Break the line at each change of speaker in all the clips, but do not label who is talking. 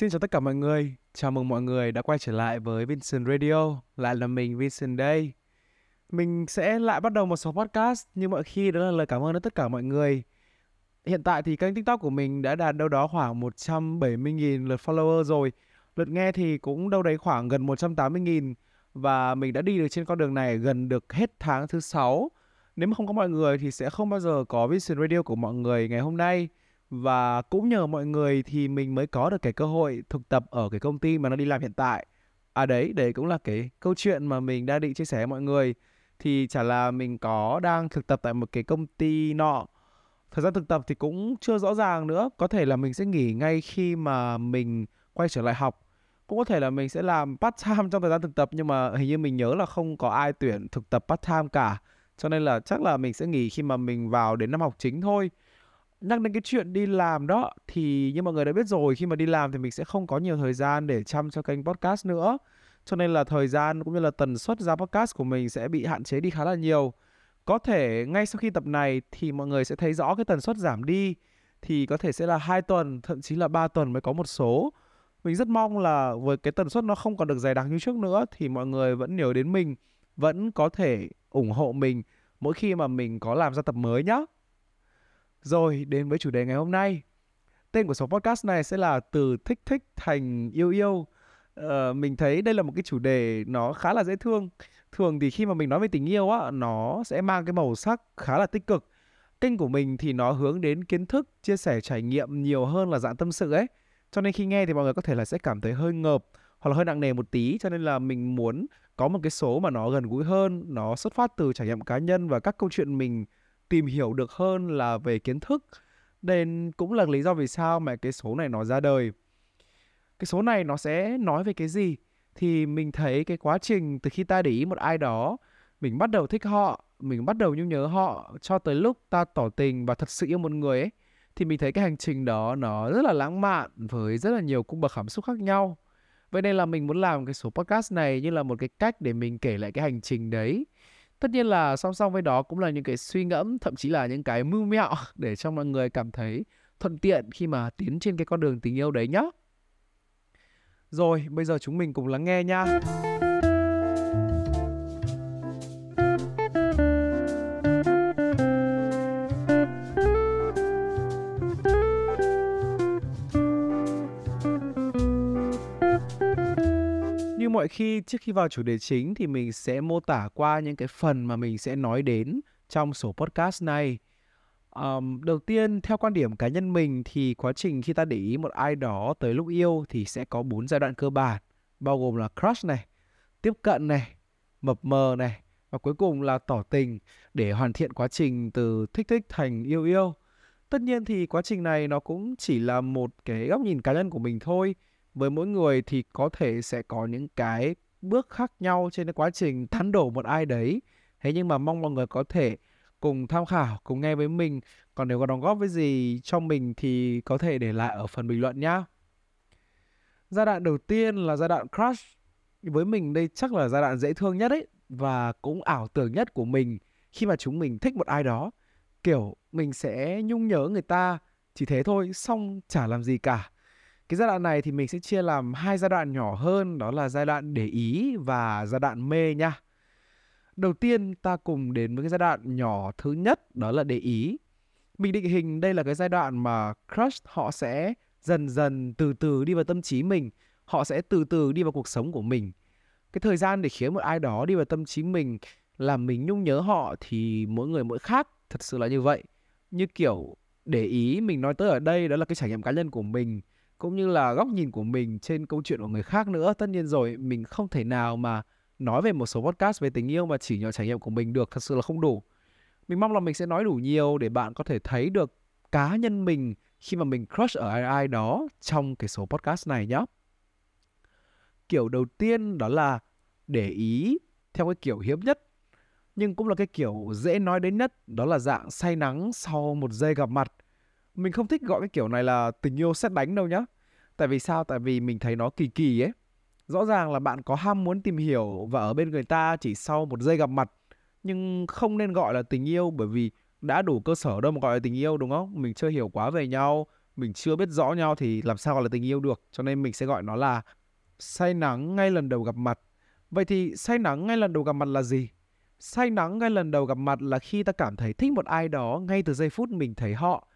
Xin chào tất cả mọi người, chào mừng mọi người đã quay trở lại với Vincent Radio, lại là mình Vincent đây. Mình sẽ lại bắt đầu một số podcast như mọi khi đó là lời cảm ơn đến tất cả mọi người. Hiện tại thì kênh TikTok của mình đã đạt đâu đó khoảng 170.000 lượt follower rồi. Lượt nghe thì cũng đâu đấy khoảng gần 180.000 và mình đã đi được trên con đường này gần được hết tháng thứ 6. Nếu mà không có mọi người thì sẽ không bao giờ có Vincent Radio của mọi người ngày hôm nay và cũng nhờ mọi người thì mình mới có được cái cơ hội thực tập ở cái công ty mà nó đi làm hiện tại. À đấy đấy cũng là cái câu chuyện mà mình đang định chia sẻ với mọi người. Thì chả là mình có đang thực tập tại một cái công ty nọ. Thời gian thực tập thì cũng chưa rõ ràng nữa. Có thể là mình sẽ nghỉ ngay khi mà mình quay trở lại học. Cũng có thể là mình sẽ làm part time trong thời gian thực tập, nhưng mà hình như mình nhớ là không có ai tuyển thực tập part time cả. Cho nên là chắc là mình sẽ nghỉ khi mà mình vào đến năm học chính thôi nhắc đến cái chuyện đi làm đó, thì như mọi người đã biết rồi, khi mà đi làm thì mình sẽ không có nhiều thời gian để chăm cho kênh podcast nữa. Cho nên là thời gian cũng như là tần suất ra podcast của mình sẽ bị hạn chế đi khá là nhiều. Có thể ngay sau khi tập này thì mọi người sẽ thấy rõ cái tần suất giảm đi, thì có thể sẽ là hai tuần, thậm chí là 3 tuần mới có một số. Mình rất mong là với cái tần suất nó không còn được dày đặc như trước nữa thì mọi người vẫn nhớ đến mình, vẫn có thể ủng hộ mình mỗi khi mà mình có làm ra tập mới nhé rồi đến với chủ đề ngày hôm nay. Tên của số podcast này sẽ là từ thích thích thành yêu yêu. Ờ, mình thấy đây là một cái chủ đề nó khá là dễ thương. Thường thì khi mà mình nói về tình yêu á, nó sẽ mang cái màu sắc khá là tích cực. Kênh của mình thì nó hướng đến kiến thức, chia sẻ trải nghiệm nhiều hơn là dạng tâm sự ấy. Cho nên khi nghe thì mọi người có thể là sẽ cảm thấy hơi ngợp hoặc là hơi nặng nề một tí cho nên là mình muốn có một cái số mà nó gần gũi hơn, nó xuất phát từ trải nghiệm cá nhân và các câu chuyện mình tìm hiểu được hơn là về kiến thức. Nên cũng là lý do vì sao mà cái số này nó ra đời. Cái số này nó sẽ nói về cái gì? Thì mình thấy cái quá trình từ khi ta để ý một ai đó, mình bắt đầu thích họ, mình bắt đầu nhung nhớ họ cho tới lúc ta tỏ tình và thật sự yêu một người ấy, thì mình thấy cái hành trình đó nó rất là lãng mạn với rất là nhiều cung bậc cảm xúc khác nhau. Vậy nên là mình muốn làm cái số podcast này như là một cái cách để mình kể lại cái hành trình đấy tất nhiên là song song với đó cũng là những cái suy ngẫm, thậm chí là những cái mưu mẹo để cho mọi người cảm thấy thuận tiện khi mà tiến trên cái con đường tình yêu đấy nhá. Rồi, bây giờ chúng mình cùng lắng nghe nha mọi khi trước khi vào chủ đề chính thì mình sẽ mô tả qua những cái phần mà mình sẽ nói đến trong số podcast này. Um, đầu tiên theo quan điểm cá nhân mình thì quá trình khi ta để ý một ai đó tới lúc yêu thì sẽ có bốn giai đoạn cơ bản bao gồm là crush này, tiếp cận này, mập mờ này và cuối cùng là tỏ tình để hoàn thiện quá trình từ thích thích thành yêu yêu. Tất nhiên thì quá trình này nó cũng chỉ là một cái góc nhìn cá nhân của mình thôi với mỗi người thì có thể sẽ có những cái bước khác nhau trên cái quá trình thắn đổ một ai đấy. Thế nhưng mà mong mọi người có thể cùng tham khảo, cùng nghe với mình. Còn nếu có đóng góp với gì cho mình thì có thể để lại ở phần bình luận nhá. Giai đoạn đầu tiên là giai đoạn crush. Với mình đây chắc là giai đoạn dễ thương nhất ấy và cũng ảo tưởng nhất của mình khi mà chúng mình thích một ai đó. Kiểu, mình sẽ nhung nhớ người ta. Chỉ thế thôi, xong chả làm gì cả cái giai đoạn này thì mình sẽ chia làm hai giai đoạn nhỏ hơn, đó là giai đoạn để ý và giai đoạn mê nha. Đầu tiên ta cùng đến với cái giai đoạn nhỏ thứ nhất, đó là để ý. Mình định hình đây là cái giai đoạn mà crush họ sẽ dần dần từ từ đi vào tâm trí mình, họ sẽ từ từ đi vào cuộc sống của mình. Cái thời gian để khiến một ai đó đi vào tâm trí mình làm mình nhung nhớ họ thì mỗi người mỗi khác, thật sự là như vậy. Như kiểu để ý, mình nói tới ở đây đó là cái trải nghiệm cá nhân của mình cũng như là góc nhìn của mình trên câu chuyện của người khác nữa. Tất nhiên rồi, mình không thể nào mà nói về một số podcast về tình yêu mà chỉ nhỏ trải nghiệm của mình được, thật sự là không đủ. Mình mong là mình sẽ nói đủ nhiều để bạn có thể thấy được cá nhân mình khi mà mình crush ở ai ai đó trong cái số podcast này nhé kiểu đầu tiên đó là để ý theo cái kiểu hiếm nhất, nhưng cũng là cái kiểu dễ nói đến nhất, đó là dạng say nắng sau một giây gặp mặt mình không thích gọi cái kiểu này là tình yêu xét đánh đâu nhá. Tại vì sao? Tại vì mình thấy nó kỳ kỳ ấy. Rõ ràng là bạn có ham muốn tìm hiểu và ở bên người ta chỉ sau một giây gặp mặt. Nhưng không nên gọi là tình yêu bởi vì đã đủ cơ sở đâu mà gọi là tình yêu, đúng không? Mình chưa hiểu quá về nhau, mình chưa biết rõ nhau thì làm sao gọi là tình yêu được. Cho nên mình sẽ gọi nó là say nắng ngay lần đầu gặp mặt. Vậy thì say nắng ngay lần đầu gặp mặt là gì? Say nắng ngay lần đầu gặp mặt là khi ta cảm thấy thích một ai đó ngay từ giây phút mình thấy họ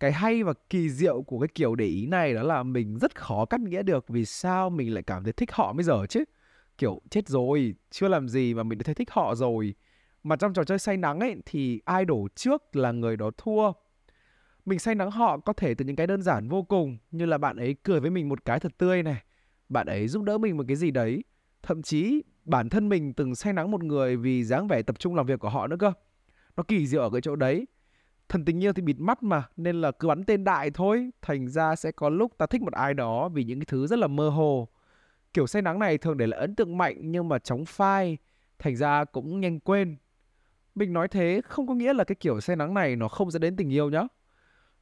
cái hay và kỳ diệu của cái kiểu để ý này đó là mình rất khó cắt nghĩa được vì sao mình lại cảm thấy thích họ bây giờ chứ. Kiểu, chết rồi, chưa làm gì mà mình đã thấy thích họ rồi. Mà trong trò chơi say nắng ấy, thì ai đổ trước là người đó thua. Mình say nắng họ có thể từ những cái đơn giản vô cùng, như là bạn ấy cười với mình một cái thật tươi này, bạn ấy giúp đỡ mình một cái gì đấy. Thậm chí, bản thân mình từng say nắng một người vì dáng vẻ tập trung làm việc của họ nữa cơ. Nó kỳ diệu ở cái chỗ đấy thần tình yêu thì bịt mắt mà, nên là cứ bắn tên đại thôi. Thành ra sẽ có lúc ta thích một ai đó vì những cái thứ rất là mơ hồ. Kiểu say nắng này thường để lại ấn tượng mạnh nhưng mà chóng phai, thành ra cũng nhanh quên. Mình nói thế không có nghĩa là cái kiểu say nắng này nó không dẫn đến tình yêu nhá.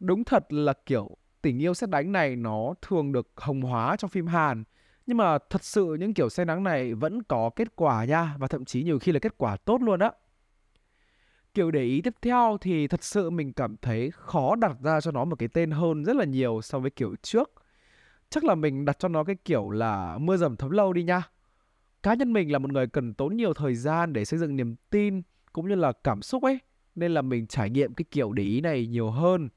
Đúng thật là kiểu tình yêu xét đánh này nó thường được hồng hóa trong phim Hàn. Nhưng mà thật sự những kiểu say nắng này vẫn có kết quả nha, và thậm chí nhiều khi là kết quả tốt luôn á kiểu, để ý tiếp theo thì thật sự mình cảm thấy khó đặt ra cho nó một cái tên hơn rất là nhiều so với kiểu trước. Chắc là mình đặt cho nó cái kiểu là mưa dầm thấm lâu đi nha. Cá nhân mình là một người cần tốn nhiều thời gian để xây dựng niềm tin cũng như là cảm xúc ấy, nên là mình trải nghiệm cái kiểu để ý này nhiều hơn.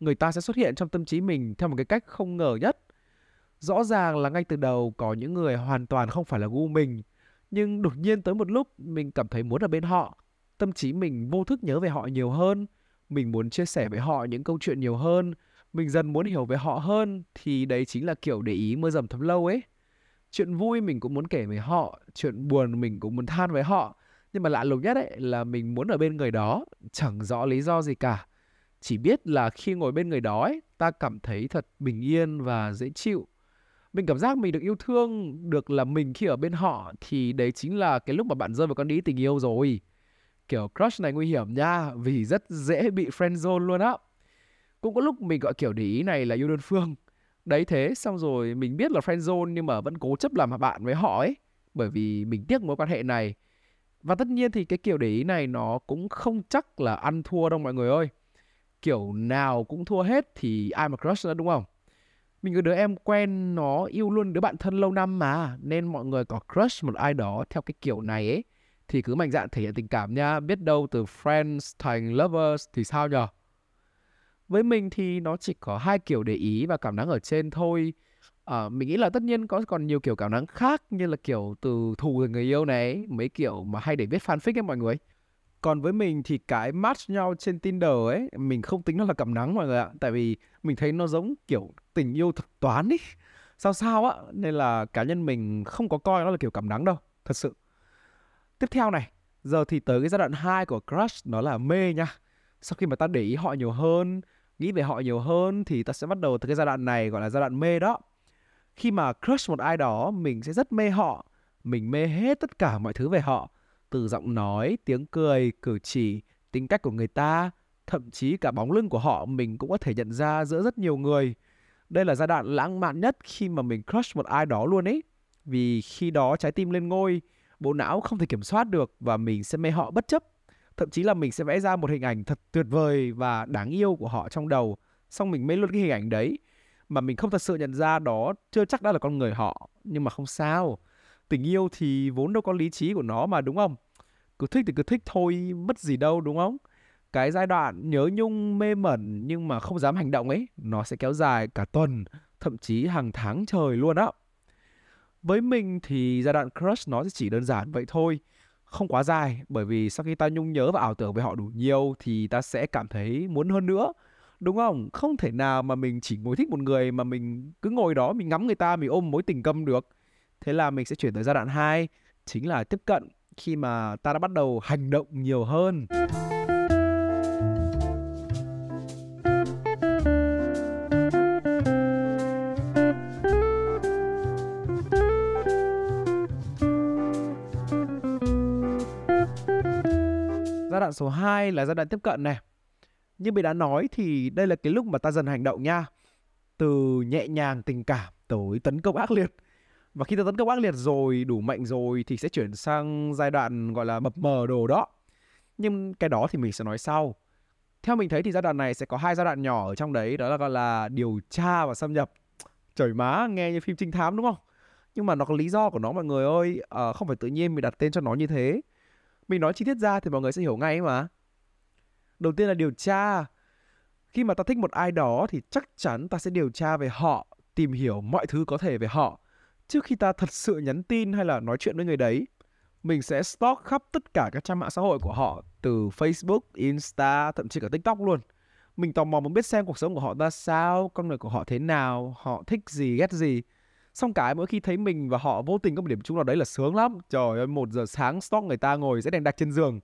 Người ta sẽ xuất hiện trong tâm trí mình theo một cái cách không ngờ nhất. Rõ ràng là ngay từ đầu có những người hoàn toàn không phải là gu mình, nhưng đột nhiên tới một lúc mình cảm thấy muốn ở bên họ tâm trí mình vô thức nhớ về họ nhiều hơn mình muốn chia sẻ với họ những câu chuyện nhiều hơn mình dần muốn hiểu về họ hơn thì đấy chính là kiểu để ý mưa dầm thấm lâu ấy. Chuyện vui mình cũng muốn kể với họ chuyện buồn mình cũng muốn than với họ nhưng mà lạ lùng nhất ấy là mình muốn ở bên người đó chẳng rõ lý do gì cả. Chỉ biết là khi ngồi bên người đó ấy, ta cảm thấy thật bình yên và dễ chịu. Mình cảm giác mình được yêu thương được là mình khi ở bên họ thì đấy chính là cái lúc mà bạn rơi vào con đĩ tình yêu rồi kiểu crush này nguy hiểm nha, vì rất dễ bị friend zone luôn á. Cũng có lúc mình, gọi kiểu, để ý này là yêu đơn phương. Đấy thế, xong rồi mình biết là friend zone nhưng mà vẫn cố chấp làm bạn với họ ấy, bởi vì mình tiếc mối quan hệ này. Và tất nhiên thì cái kiểu để ý này nó cũng không chắc là ăn thua đâu mọi người ơi. Kiểu nào cũng thua hết thì ai mà crush nữa, đúng không? Mình có đứa em quen nó yêu luôn đứa bạn thân lâu năm mà, nên mọi người có crush một ai đó theo cái kiểu này ấy thì cứ mạnh dạn thể hiện tình cảm nha. Biết đâu từ friends thành lovers thì sao nhở với mình thì nó chỉ có hai kiểu để ý và cảm nắng ở trên thôi. À, mình nghĩ là tất nhiên có còn nhiều kiểu cảm nắng khác như là kiểu từ thù từ người yêu này mấy kiểu mà hay để viết fanfic ấy mọi người. Còn với mình thì cái match nhau trên Tinder ấy mình không tính nó là cảm nắng mọi người ạ. Tại vì mình thấy nó giống kiểu tình yêu thực toán ý. Sao sao á nên là cá nhân mình không có coi nó là kiểu cảm nắng đâu thật sự tiếp theo này, giờ thì tới cái giai đoạn 2 của crush, nó là mê nha. Sau khi mà ta để ý họ nhiều hơn, nghĩ về họ nhiều hơn thì ta sẽ bắt đầu từ cái giai đoạn này gọi là giai đoạn mê đó. Khi mà crush một ai đó, mình sẽ rất mê họ, mình mê hết tất cả mọi thứ về họ, từ giọng nói, tiếng cười, cử chỉ, tính cách của người ta, thậm chí cả bóng lưng của họ, mình cũng có thể nhận ra giữa rất nhiều người. Đây là giai đoạn lãng mạn nhất khi mà mình crush một ai đó luôn ấy. Vì khi đó trái tim lên ngôi bộ não không thể kiểm soát được và mình sẽ mê họ bất chấp. Thậm chí là mình sẽ vẽ ra một hình ảnh thật tuyệt vời và đáng yêu của họ trong đầu, xong mình mê luôn cái hình ảnh đấy. Mà mình không thật sự nhận ra đó chưa chắc đã là con người họ, nhưng mà không sao. Tình yêu thì vốn đâu có lý trí của nó mà, đúng không? Cứ thích thì cứ thích thôi, mất gì đâu, đúng không? Cái giai đoạn nhớ nhung, mê mẩn nhưng mà không dám hành động ấy, nó sẽ kéo dài cả tuần, thậm chí hàng tháng trời luôn á với mình thì giai đoạn crush nó chỉ đơn giản vậy thôi. Không quá dài, bởi vì sau khi ta nhung nhớ và ảo tưởng về họ đủ nhiều thì ta sẽ cảm thấy muốn hơn nữa. Đúng không? Không thể nào mà mình chỉ ngồi thích một người mà mình cứ ngồi đó, mình ngắm người ta, mình ôm mối tình câm được. Thế là mình sẽ chuyển tới giai đoạn 2 chính là tiếp cận khi mà ta đã bắt đầu hành động nhiều hơn. Đoạn số 2 là giai đoạn tiếp cận này. Như mình đã nói thì đây là cái lúc mà ta dần hành động nha. Từ nhẹ nhàng tình cảm tới tấn công ác liệt. Và khi ta tấn công ác liệt rồi, đủ mạnh rồi thì sẽ chuyển sang giai đoạn gọi là mập mờ đồ đó. Nhưng cái đó thì mình sẽ nói sau. theo mình thấy thì giai đoạn này sẽ có hai giai đoạn nhỏ ở trong đấy đó là gọi là điều tra và xâm nhập trời má nghe như phim trinh thám đúng không nhưng mà nó có lý do của nó mọi người ơi à, không phải tự nhiên mình đặt tên cho nó như thế mình nói chi tiết ra thì mọi người sẽ hiểu ngay mà đầu tiên là điều tra khi mà ta thích một ai đó thì chắc chắn ta sẽ điều tra về họ tìm hiểu mọi thứ có thể về họ trước khi ta thật sự nhắn tin hay là nói chuyện với người đấy mình sẽ stalk khắp tất cả các trang mạng xã hội của họ từ Facebook, Insta, thậm chí cả TikTok luôn. Mình tò mò muốn biết xem cuộc sống của họ ra sao, con người của họ thế nào, họ thích gì, ghét gì. Xong cái mỗi khi thấy mình và họ vô tình có một điểm chung nào đấy là sướng lắm. Trời ơi, một giờ sáng stalk người ta ngồi sẽ đèn đặt trên giường.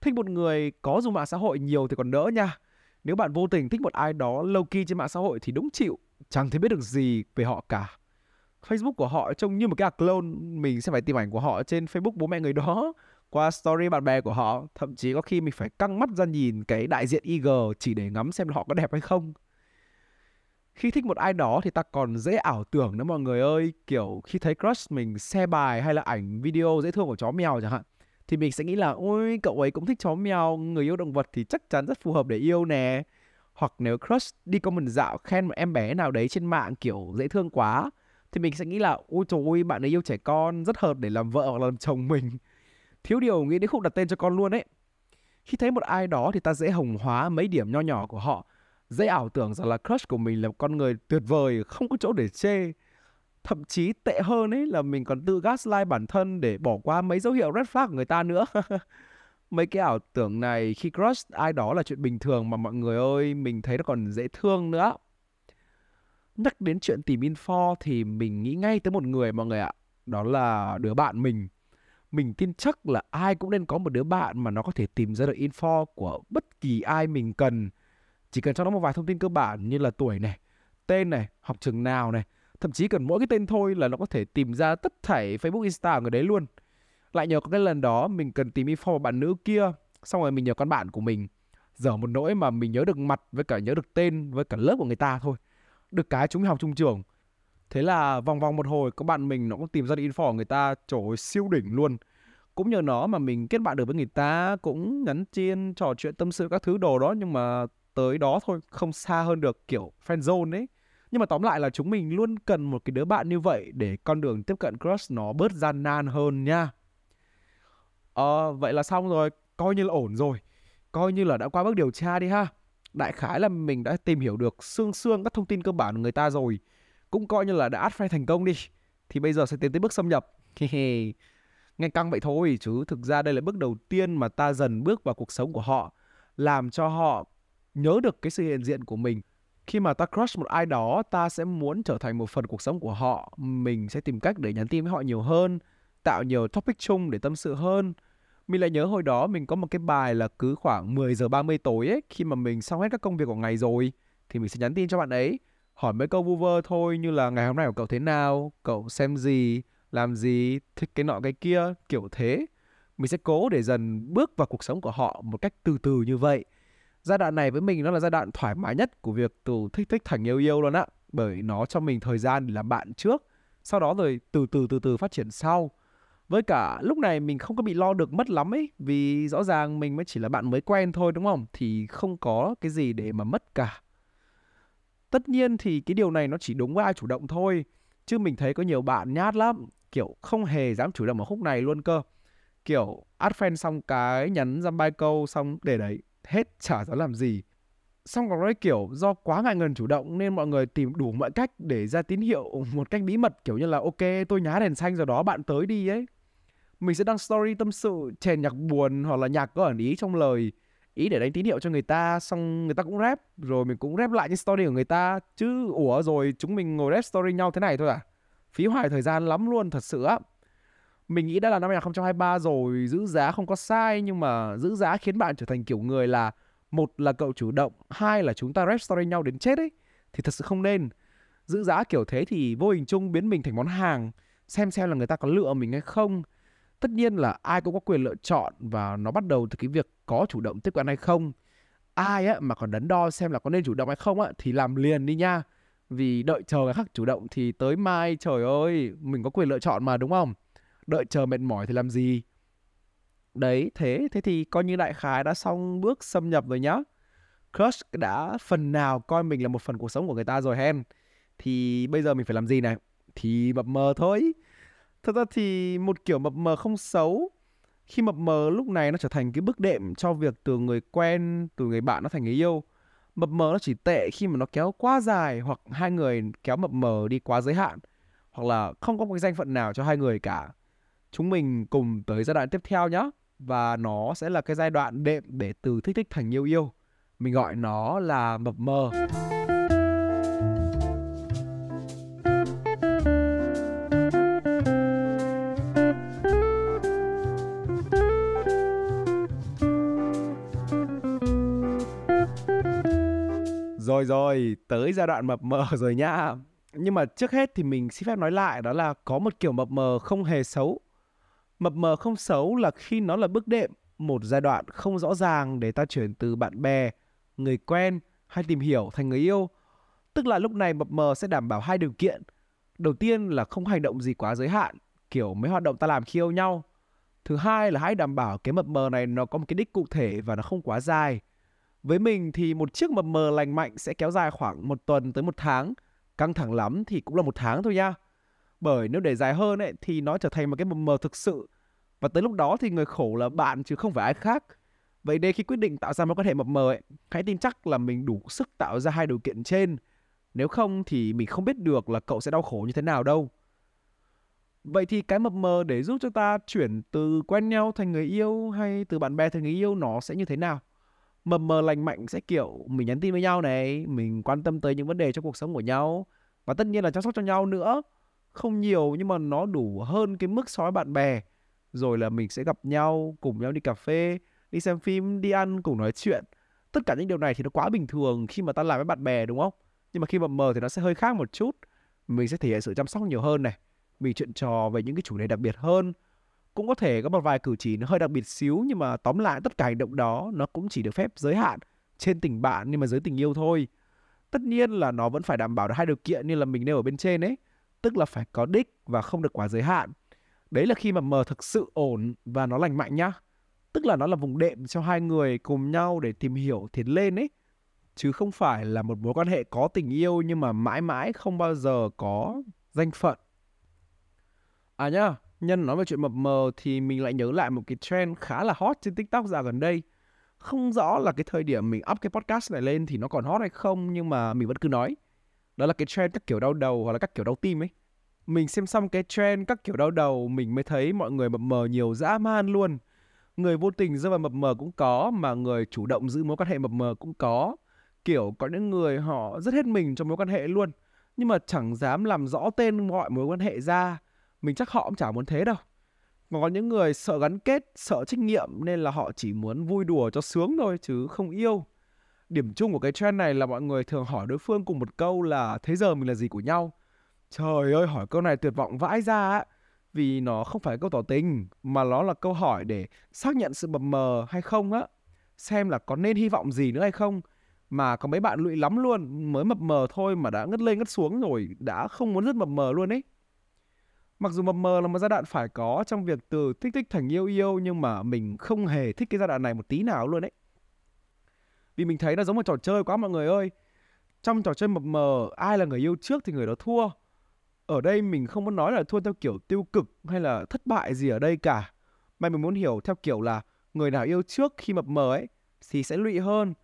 Thích một người có dùng mạng xã hội nhiều thì còn đỡ nha. Nếu bạn vô tình thích một ai đó lâu kỳ trên mạng xã hội thì đúng chịu, chẳng thể biết được gì về họ cả. Facebook của họ trông như một cái clone mình sẽ phải tìm ảnh của họ trên Facebook bố mẹ người đó qua story bạn bè của họ thậm chí có khi mình phải căng mắt ra nhìn cái đại diện IG chỉ để ngắm xem họ có đẹp hay không khi thích một ai đó thì ta còn dễ ảo tưởng nữa mọi người ơi. Kiểu khi thấy crush mình, share bài hay là ảnh video dễ thương của chó mèo chẳng hạn, thì mình sẽ nghĩ là, ôi, cậu ấy cũng thích chó mèo, người yêu động vật thì chắc chắn rất phù hợp để yêu nè. Hoặc nếu crush đi comment dạo khen một em bé nào đấy trên mạng, kiểu, dễ thương quá, thì mình sẽ nghĩ là, ôi trời ơi, bạn ấy yêu trẻ con, rất hợp để làm vợ hoặc làm chồng mình. Thiếu điều nghĩ đến khúc đặt tên cho con luôn ấy. Khi thấy một ai đó thì ta dễ hồng hóa mấy điểm nho nhỏ của họ dễ ảo tưởng rằng là crush của mình là một con người tuyệt vời, không có chỗ để chê. Thậm chí tệ hơn ấy là mình còn tự gaslight bản thân để bỏ qua mấy dấu hiệu red flag của người ta nữa. Mấy cái ảo tưởng này, khi crush ai đó là chuyện bình thường mà mọi người ơi, mình thấy nó còn dễ thương nữa. Nhắc đến chuyện tìm info thì mình nghĩ ngay tới một người mọi người ạ. Đó là đứa bạn mình. Mình tin chắc là ai cũng nên có một đứa bạn mà nó có thể tìm ra được info của bất kỳ ai mình cần chỉ cần cho nó một vài thông tin cơ bản như là tuổi này tên này học trường nào này thậm chí cần mỗi cái tên thôi là nó có thể tìm ra tất thảy facebook insta của người đấy luôn. Lại nhờ có cái lần đó mình cần tìm info của bạn nữ kia xong rồi mình nhờ con bạn của mình dở một nỗi mà mình nhớ được mặt với cả nhớ được tên với cả lớp của người ta thôi. Được cái chúng mình học chung trường. Thế là vòng vòng một hồi có bạn mình nó cũng tìm ra được info của người ta trời ơi, siêu đỉnh luôn. Cũng nhờ nó mà mình kết bạn được với người ta cũng nhắn tin trò chuyện tâm sự các thứ đồ đó nhưng mà tới đó thôi, không xa hơn được, kiểu, friend zone ấy. Nhưng mà tóm lại là chúng mình luôn cần một cái đứa bạn như vậy để con đường tiếp cận crush nó bớt gian nan hơn nha. Ờ vậy là xong rồi. Coi như là ổn rồi. Coi như là đã qua bước điều tra đi ha. Đại khái là mình đã tìm hiểu được xương xương các thông tin cơ bản của người ta rồi. Cũng coi như là đã add friend thành công đi. Thì bây giờ sẽ tiến tới bước xâm nhập. Nghe căng vậy thôi, chứ thực ra đây là bước đầu tiên mà ta dần bước vào cuộc sống của họ, làm cho họ nhớ được cái sự hiện diện của mình. Khi mà ta crush một ai đó ta sẽ muốn trở thành một phần cuộc sống của họ. Mình sẽ tìm cách để nhắn tin với họ nhiều hơn tạo nhiều topic chung để tâm sự hơn. Mình lại nhớ hồi đó mình có một cái bài là cứ khoảng 10 giờ 30 tối ấy, khi mà mình xong hết các công việc của ngày rồi thì mình sẽ nhắn tin cho bạn ấy, hỏi mấy câu vu vơ thôi như là ngày hôm nay của cậu thế nào, cậu xem gì, làm gì, thích cái nọ cái kia, kiểu thế. Mình sẽ cố để dần bước vào cuộc sống của họ một cách từ từ như vậy. Giai đoạn này với mình nó là giai đoạn thoải mái nhất của việc từ thích thích thành yêu yêu luôn á, bởi nó cho mình thời gian để làm bạn trước, sau đó rồi từ từ từ từ phát triển sau. Với cả lúc này mình không có bị lo được mất lắm ấy vì rõ ràng mình mới chỉ là bạn mới quen thôi đúng không? Thì không có cái gì để mà mất cả. Tất nhiên thì cái điều này nó chỉ đúng với ai chủ động thôi chứ mình thấy có nhiều bạn nhát lắm kiểu không hề dám chủ động ở khúc này luôn cơ. Kiểu add friend xong cái nhắn dăm ba câu xong để đấy hết chả dám làm gì. Xong còn nói kiểu do quá ngại ngần chủ động nên mọi người tìm đủ mọi cách để ra tín hiệu một cách bí mật, kiểu như là, ok, tôi nhá đèn xanh rồi đó bạn tới đi ấy. Mình sẽ đăng story tâm sự, chèn nhạc buồn hoặc là nhạc có ẩn ý trong lời, ý để đánh tín hiệu cho người ta, xong người ta cũng rap, rồi mình cũng rap lại những story của người ta. Chứ ủa rồi, chúng mình ngồi rap story nhau thế này thôi à? Phí hoài thời gian lắm luôn, thật sự á mình nghĩ đã là năm 2023 rồi, giữ giá không có sai, nhưng mà giữ giá khiến bạn trở thành kiểu người là, một là cậu chủ động, hai là chúng ta rep story nhau đến chết ấy, thì thật sự không nên. Giữ giá kiểu thế thì vô hình chung biến mình thành món hàng, xem xem là người ta có lựa mình hay không. Tất nhiên là ai cũng có quyền lựa chọn và nó bắt đầu từ cái việc có chủ động tiếp cận hay không. Ai á mà còn đắn đo xem là có nên chủ động hay không á thì làm liền đi nha. Vì đợi chờ người khác chủ động thì tới mai, trời ơi, mình có quyền lựa chọn mà, đúng không? Đợi chờ mệt mỏi thì làm gì? Đấy, thế thế thì coi như đại khái đã xong bước xâm nhập rồi nhá. Crush đã phần nào coi mình là một phần cuộc sống của người ta rồi hen. Thì bây giờ mình phải làm gì này? Thì mập mờ thôi. Thật ra thì một kiểu mập mờ không xấu, khi mập mờ lúc này nó trở thành cái bước đệm cho việc từ người quen, từ người bạn nó thành người yêu. Mập mờ nó chỉ tệ khi mà nó kéo quá dài hoặc hai người kéo mập mờ đi quá giới hạn. Hoặc là không có một cái danh phận nào cho hai người cả chúng mình cùng tới giai đoạn tiếp theo nhé và nó sẽ là cái giai đoạn đệm để từ thích thích thành yêu yêu mình gọi nó là mập mờ Rồi rồi, tới giai đoạn mập mờ rồi nhá. Nhưng mà trước hết thì mình xin phép nói lại đó là có một kiểu mập mờ không hề xấu. Mập mờ không xấu là khi nó là bước đệm, một giai đoạn không rõ ràng để ta chuyển từ bạn bè, người quen hay tìm hiểu thành người yêu. Tức là lúc này mập mờ sẽ đảm bảo hai điều kiện. Đầu tiên là không hành động gì quá giới hạn, kiểu mấy hoạt động ta làm khi yêu nhau. Thứ hai là hãy đảm bảo cái mập mờ này nó có một cái đích cụ thể và nó không quá dài với mình thì một chiếc mập mờ lành mạnh sẽ kéo dài khoảng một tuần tới một tháng. Căng thẳng lắm thì cũng là một tháng thôi nha. Bởi nếu để dài hơn ấy thì nó trở thành một cái mập mờ thực sự. Và tới lúc đó thì người khổ là bạn chứ không phải ai khác. Vậy nên khi quyết định tạo ra mối quan hệ mập mờ ấy, hãy tin chắc là mình đủ sức tạo ra hai điều kiện trên. Nếu không thì mình không biết được là cậu sẽ đau khổ như thế nào đâu. Vậy thì cái mập mờ để giúp cho ta chuyển từ quen nhau thành người yêu hay từ bạn bè thành người yêu nó sẽ như thế nào? mập mờ lành mạnh sẽ kiểu mình nhắn tin với nhau này mình quan tâm tới những vấn đề trong cuộc sống của nhau và tất nhiên là chăm sóc cho nhau nữa không nhiều, nhưng mà nó đủ hơn cái mức so với bạn bè. Rồi là mình sẽ gặp nhau, cùng nhau đi cà phê, đi xem phim, đi ăn, cùng nói chuyện. Tất cả những điều này thì nó quá bình thường khi mà ta làm với bạn bè, đúng không? Nhưng mà khi mà mờ thì nó sẽ hơi khác một chút. Mình sẽ thể hiện sự chăm sóc nhiều hơn này. Mình chuyện trò về những cái chủ đề đặc biệt hơn. Cũng có thể có một vài cử chỉ nó hơi đặc biệt xíu, nhưng mà tóm lại tất cả hành động đó nó cũng chỉ được phép giới hạn trên tình bạn, nhưng mà dưới tình yêu thôi. Tất nhiên là nó vẫn phải đảm bảo được hai điều kiện như là mình nêu ở bên trên ấy tức là phải có đích và không được quá giới hạn đấy là khi mà mờ thực sự ổn và nó lành mạnh nhá tức là nó là vùng đệm cho hai người cùng nhau để tìm hiểu tiến lên ấy chứ không phải là một mối quan hệ có tình yêu nhưng mà mãi mãi không bao giờ có danh phận à nhá, Nhân nói về chuyện mập mờ thì mình lại nhớ lại một cái trend khá là hot trên TikTok dạo gần đây. Không rõ là cái thời điểm mình up cái podcast này lên thì nó còn hot hay không nhưng mà mình vẫn cứ nói. Đó là cái trend các kiểu đau đầu hoặc là các kiểu đau tim ấy. Mình xem xong cái trend các kiểu đau đầu, mình mới thấy mọi người mập mờ nhiều dã man luôn. Người vô tình rơi vào mập mờ cũng có, mà người chủ động giữ mối quan hệ mập mờ cũng có. Kiểu có những người họ rất hết mình trong mối quan hệ luôn, nhưng mà chẳng dám làm rõ tên mọi mối quan hệ ra mình chắc họ cũng chả muốn thế đâu còn có những người sợ gắn kết, sợ trách nhiệm nên là họ chỉ muốn vui đùa cho sướng thôi chứ không yêu điểm chung của cái trend này là mọi người thường hỏi đối phương cùng một câu là thế giờ mình là gì của nhau? Trời ơi, hỏi câu này tuyệt vọng vãi ra á. Vì nó không phải câu tỏ tình, mà nó là câu hỏi để xác nhận sự mập mờ hay không á. Xem là có nên hy vọng gì nữa hay không. Mà có mấy bạn lụy lắm luôn, mới mập mờ thôi mà đã ngất lên ngất xuống rồi, đã không muốn rất mập mờ luôn ấy. Mặc dù mập mờ là một giai đoạn phải có trong việc từ thích thích thành yêu yêu, nhưng mà mình không hề thích cái giai đoạn này một tí nào luôn đấy. Vì mình thấy nó giống một trò chơi quá mọi người ơi. Trong trò chơi mập mờ, ai là người yêu trước thì người đó thua. Ở đây mình không muốn nói là thua theo kiểu tiêu cực hay là thất bại gì ở đây cả. Mà mình muốn hiểu theo kiểu là người nào yêu trước khi mập mờ ấy thì sẽ lụy hơn.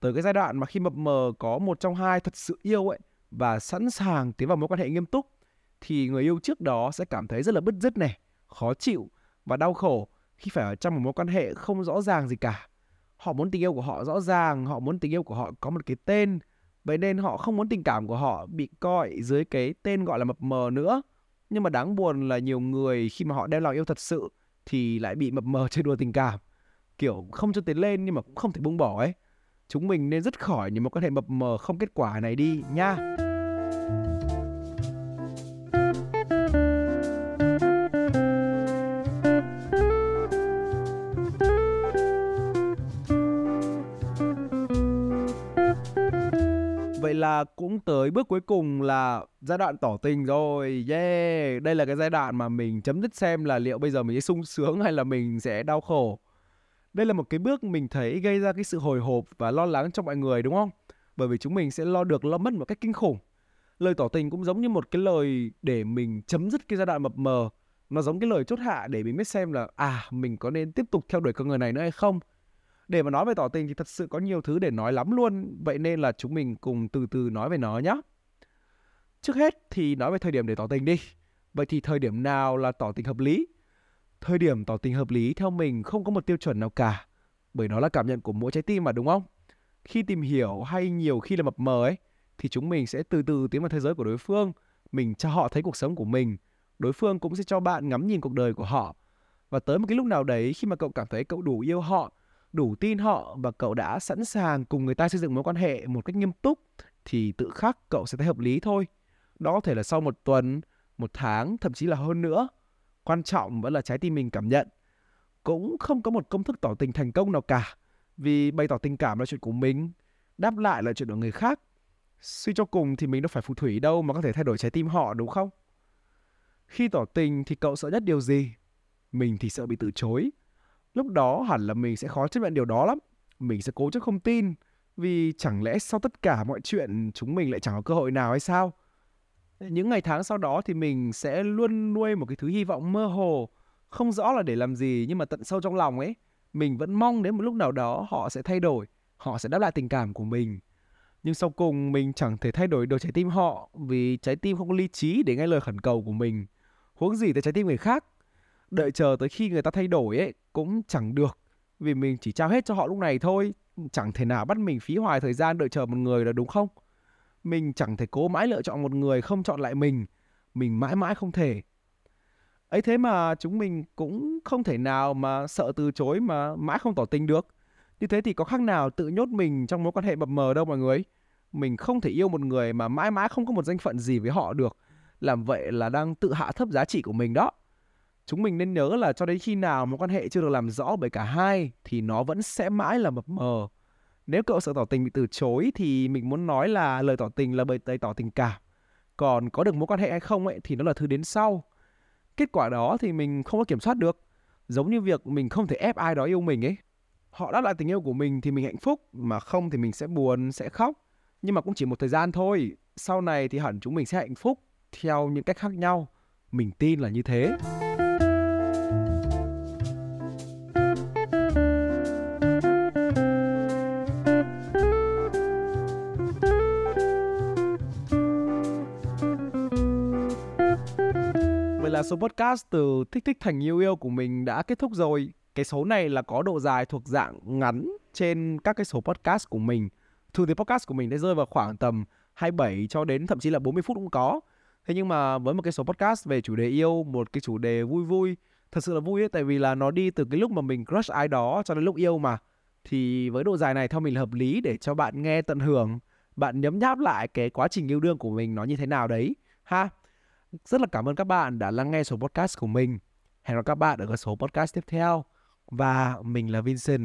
Tới cái giai đoạn mà khi mập mờ có một trong hai thật sự yêu ấy và sẵn sàng tiến vào mối quan hệ nghiêm túc thì người yêu trước đó sẽ cảm thấy rất là bứt rứt này, khó chịu và đau khổ khi phải ở trong một mối quan hệ không rõ ràng gì cả. Họ muốn tình yêu của họ rõ ràng, họ muốn tình yêu của họ có một cái tên, vậy nên họ không muốn tình cảm của họ bị coi dưới cái tên gọi là mập mờ nữa. Nhưng mà đáng buồn là nhiều người khi mà họ đem lòng yêu thật sự thì lại bị mập mờ chơi đùa tình cảm. Kiểu không cho tiến lên nhưng mà cũng không thể buông bỏ ấy. Chúng mình nên dứt khỏi những mối quan hệ mập mờ không kết quả này đi nha. Là cũng tới bước cuối cùng là giai đoạn tỏ tình rồi. Yeah, đây là cái giai đoạn mà mình chấm dứt xem là liệu bây giờ mình sẽ sung sướng hay là mình sẽ đau khổ. Đây là một cái bước mình thấy gây ra cái sự hồi hộp và lo lắng cho mọi người đúng không? Bởi vì chúng mình sẽ lo được lo mất một cách kinh khủng. Lời tỏ tình cũng giống như một cái lời để mình chấm dứt cái giai đoạn mập mờ. Nó giống cái lời chốt hạ để mình biết xem là à mình có nên tiếp tục theo đuổi con người này nữa hay không. Để mà nói về tỏ tình thì thật sự có nhiều thứ để nói lắm luôn. Vậy nên là chúng mình cùng từ từ nói về nó nhé. Trước hết thì nói về thời điểm để tỏ tình đi. Vậy thì thời điểm nào là tỏ tình hợp lý? Thời điểm tỏ tình hợp lý theo mình không có một tiêu chuẩn nào cả. Bởi nó là cảm nhận của mỗi trái tim mà đúng không? Khi tìm hiểu hay nhiều khi là mập mờ ấy thì chúng mình sẽ từ từ tiến vào thế giới của đối phương. Mình cho họ thấy cuộc sống của mình. Đối phương cũng sẽ cho bạn ngắm nhìn cuộc đời của họ. Và tới một cái lúc nào đấy khi mà cậu cảm thấy cậu đủ yêu họ, đủ tin họ và cậu đã sẵn sàng cùng người ta xây dựng mối quan hệ một cách nghiêm túc thì tự khắc cậu sẽ thấy hợp lý thôi. Đó có thể là sau một tuần, một tháng, thậm chí là hơn nữa. Quan trọng vẫn là trái tim mình cảm nhận. Cũng không có một công thức tỏ tình thành công nào cả. Vì bày tỏ tình cảm là chuyện của mình, đáp lại là chuyện của người khác. Suy cho cùng thì mình đâu phải phù thủy đâu mà có thể thay đổi trái tim họ đúng không? Khi tỏ tình thì cậu sợ nhất điều gì? Mình thì sợ bị từ chối. Lúc đó hẳn là mình sẽ khó chấp nhận điều đó lắm. Mình sẽ cố chấp không tin. Vì chẳng lẽ sau tất cả mọi chuyện, chúng mình lại chẳng có cơ hội nào hay sao? những ngày tháng sau đó thì mình sẽ luôn nuôi một cái thứ hy vọng mơ hồ không rõ là để làm gì, nhưng mà tận sâu trong lòng ấy, mình vẫn mong đến một lúc nào đó họ sẽ thay đổi, họ sẽ đáp lại tình cảm của mình nhưng sau cùng mình chẳng thể thay đổi được trái tim họ, vì trái tim không có lý trí để nghe lời khẩn cầu của mình huống gì tới trái tim người khác đợi chờ tới khi người ta thay đổi ấy, cũng chẳng được. Vì mình chỉ trao hết cho họ lúc này thôi. Chẳng thể nào bắt mình phí hoài thời gian đợi chờ một người là đúng không? Mình chẳng thể cố mãi lựa chọn một người không chọn lại mình. Mình mãi mãi không thể. Ấy thế mà chúng mình cũng không thể nào mà sợ từ chối mà mãi không tỏ tình được. Như thế thì có khác nào tự nhốt mình trong mối quan hệ mập mờ đâu mọi người. Mình không thể yêu một người mà mãi mãi không có một danh phận gì với họ được. Làm vậy là đang tự hạ thấp giá trị của mình đó chúng mình nên nhớ là cho đến khi nào mối quan hệ chưa được làm rõ bởi cả hai thì nó vẫn sẽ mãi là mập mờ nếu cậu sợ tỏ tình bị từ chối thì mình muốn nói là lời tỏ tình là bởi tay tỏ tình cảm. Còn có được mối quan hệ hay không ấy thì nó là thứ đến sau. Kết quả đó thì mình không có kiểm soát được. Giống như việc mình không thể ép ai đó yêu mình ấy. Họ đáp lại tình yêu của mình thì mình hạnh phúc, mà không thì mình sẽ buồn, sẽ khóc. Nhưng mà cũng chỉ một thời gian thôi. Sau này thì hẳn chúng mình sẽ hạnh phúc theo những cách khác nhau. Mình tin là như thế. Là số podcast từ thích thích thành yêu yêu của mình đã kết thúc rồi. Cái số này là có độ dài thuộc dạng ngắn trên các cái số podcast của mình. Thường thì podcast của mình đã rơi vào khoảng tầm 27 cho đến thậm chí là 40 phút cũng có. Thế nhưng mà với một cái số podcast về chủ đề yêu, một cái chủ đề vui vui, thật sự là vui ấy, tại vì là nó đi từ cái lúc mà mình crush ai đó cho đến lúc yêu mà. Thì với độ dài này theo mình là hợp lý để cho bạn nghe tận hưởng, bạn nhấm nháp lại cái quá trình yêu đương của mình nó như thế nào đấy ha. Rất là cảm ơn các bạn đã lắng nghe số podcast của mình. Hẹn gặp các bạn ở các số podcast tiếp theo. Và mình là Vincent.